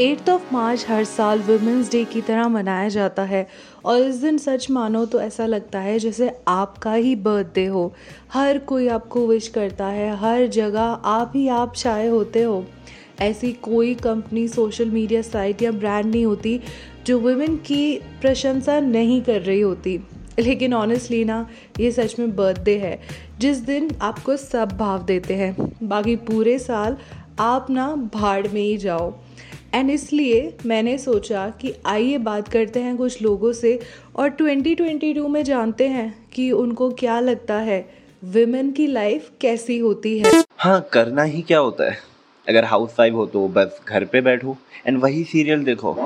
Eighth of मार्च हर साल women's day की तरह मनाया जाता है। और इस दिन सच मानो तो ऐसा लगता है जैसे आपका ही बर्थडे हो। हर कोई आपको विश करता है, हर जगह आप ही आप चाहे होते हो। ऐसी कोई कंपनी सोशल मीडिया साइट या ब्रांड नहीं होती जो वुमेन की प्रशंसा नहीं कर रही होती। लेकिन ऑनेस्टली ना, ये सच में बर्थडे है। जिस दिन आपको सब भाव देते हैं, बाकी पूरे साल आप ना भाड़ में ही जाओ। एंड इसलिए मैंने सोचा कि आइए बात करते हैं कुछ लोगों से और 2022 में जानते हैं कि उनको क्या लगता है विमेन की लाइफ कैसी होती है। हाँ करना ही क्या होता है। अगर हाउस वाइफ हो तो बस घर पे बैठो एंड वही सीरियल देखो।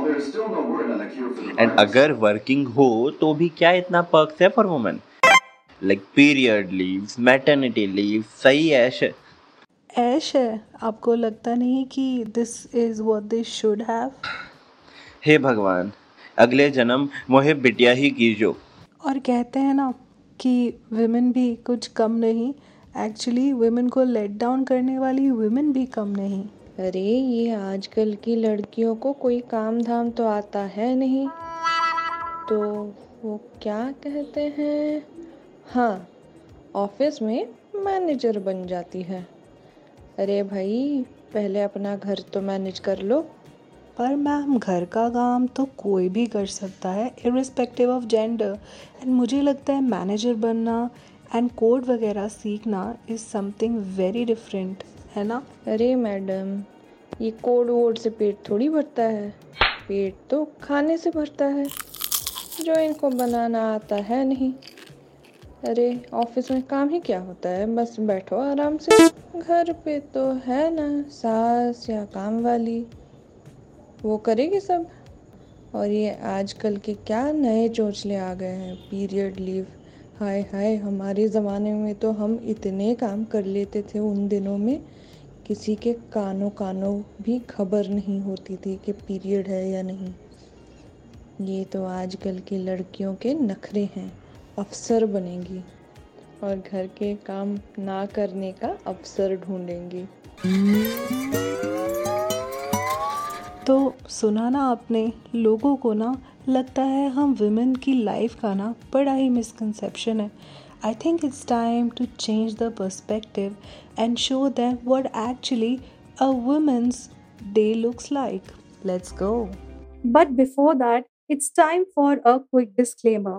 एंड अगर वर्किंग हो तो भी क्या इतना पर्क्स है for women like period leave maternity leave सही है ऐश है आपको लगता नहीं कि this is what they should have हे भगवान अगले जन्म मोहे बिटिया ही कीजो। और कहते हैं ना कि विमेन भी कुछ कम नहीं एक्चुअली वुमेन को लेट डाउन करने वाली वुमेन भी कम नहीं। अरे ये आजकल की लड़कियों को कोई काम धाम तो आता है नहीं। तो वो क्या कहते हैं? हाँ ऑफ़िस में मैनेजर बन जाती है। अरे भाई पहले अपना घर तो मैनेज कर लो। पर मैम घर का काम तो कोई भी कर सकता है इरिस्पेक्टिव ऑफ़ जेंडर एंड मुझे लगता है मैनेजर बनना एंड कोड वगैरह सीखना इज़ समथिंग वेरी डिफरेंट है ना? अरे मैडम ये कोड वोड से पेट थोड़ी भरता है। पेट तो खाने से भरता है। जो इनको बनाना आता है नहीं। अरे, ऑफ़िस में काम ही क्या होता है? बस बैठो आराम से। घर पे तो है ना, सास या काम वाली। वो करेगी सब। और ये आजकल के क्या नए चोचले आ गए हैं पीरियड लीव हाय हाय, हमारे ज़माने में तो हम इतने काम कर लेते थे उन दिनों में। किसी के कानों कानों भी खबर नहीं होती थी कि पीरियड है या नहीं। ये तो आजकल की लड़कियों के नखरे हैं। अफसर बनेंगी और घर के काम ना करने का अवसर ढूंढेंगी। तो सुना ना आपने लोगों को ना लगता है हम वुमेन की लाइफ का ना बड़ा ही मिसकंसेप्शन है। I think it's time to change the perspective and show them what actually a women's day looks like let's go but before that it's time for a quick disclaimer.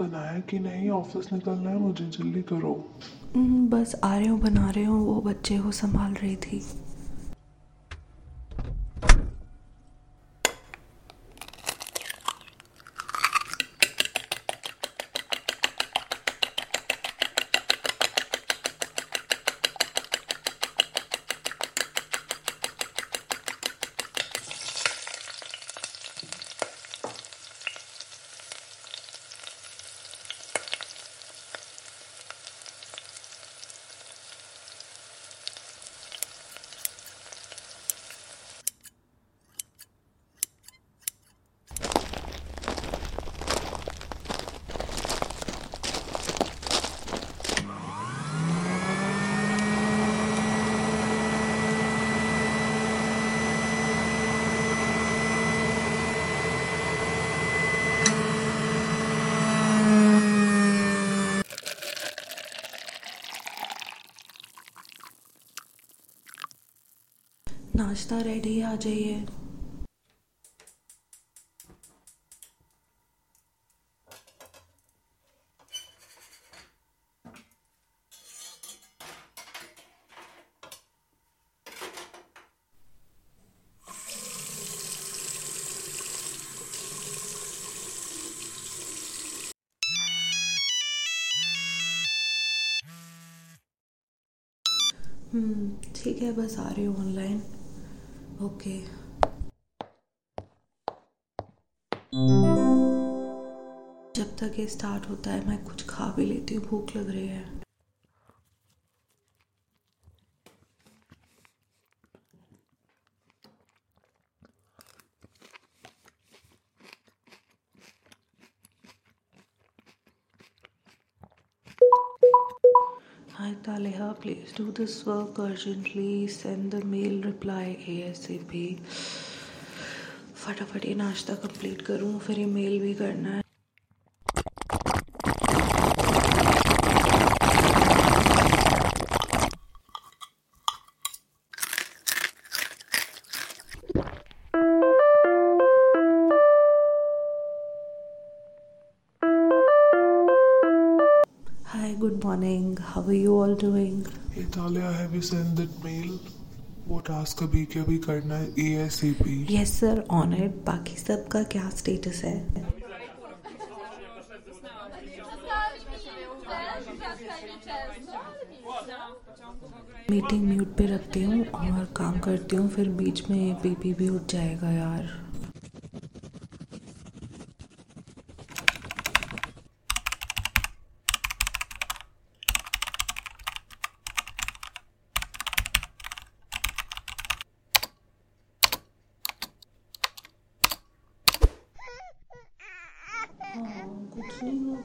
बनाया कि नहीं office निकलना है मुझे जल्दी करो। हम्म, बस आ रहे हूँ बना रहे हूँ वो बच्चे को संभाल रही थी। नाश्ता रेडी आ जाइए। हम्म, ठीक है बस आ रही हूँ ऑनलाइन ओके जब तक ये स्टार्ट होता है, मैं कुछ खा भी लेती हूँ, भूख लग रही है। Hi Taleha, please do this work urgently. Send the mail reply ASAP. फटाफट ये नाश्ता कंप्लीट करूँ फिर ये मेल भी करना है How are you all doing? Hey Talia, have you sent that mail? वो टास्क अभी के अभी करना है A S A P Yes sir, on it. बाकी सब का क्या स्टेटस है मीटिंग म्यूट पे रखती हूँ और काम करती हूँ फिर बीच में बीपी भी उठ जाएगा यार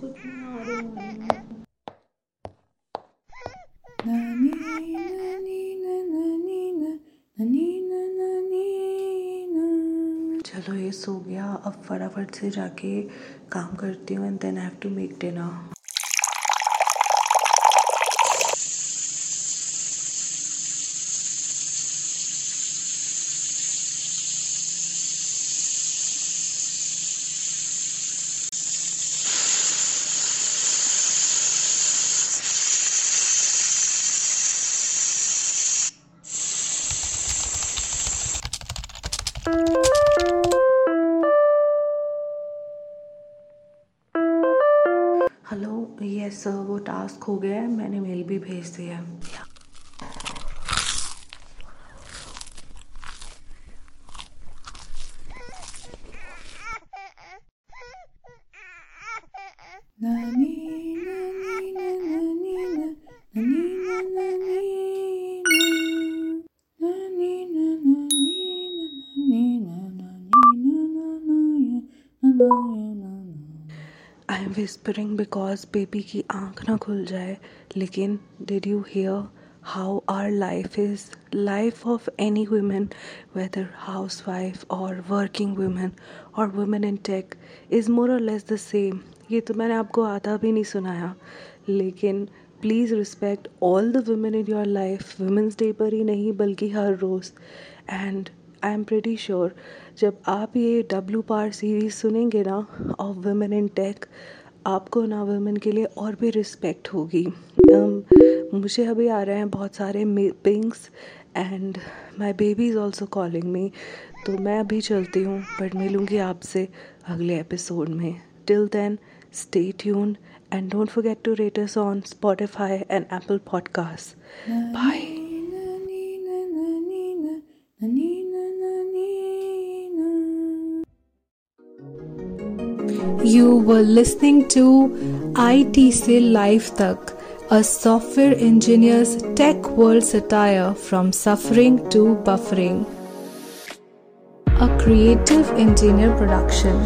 कुछ नहीं आ चलो, ये सो गया। अब फटाफट से जाके काम करती हूँ and then I have to make dinner hello yes वो टास्क हो गया है मैंने मेल भी भेज दिया है। विस्परिंग बिकॉज़ बेबी की आँख ना खुल जाए, लेकिन you here how are life is life of any women whether housewife और वर्किंग वुमेन और women in tech is more और लेस द सेम ये तो मैंने आपको आधा भी नहीं सुनाया। लेकिन please respect all the women in your life women's day पर ही नहीं, बल्कि हर रोज़। And I am pretty sure जब आप ये डब्ल्यू पार सीरीज़ सुनेंगे ना ऑफ़ वुमेन इन टेक आपको ना वुमेन के लिए और भी रिस्पेक्ट होगी। Um, मुझे अभी आ रहे हैं बहुत सारे pinks and my baby is also calling me तो मैं अभी चलती हूँ बट मिलूँगी आपसे अगले एपिसोड में। Till then stay tune and don't forget to rate us on Spotify and Apple podcast bye You were listening to ITC Live Tak, a software engineer's tech world satire from suffering to buffering. A creative engineer production.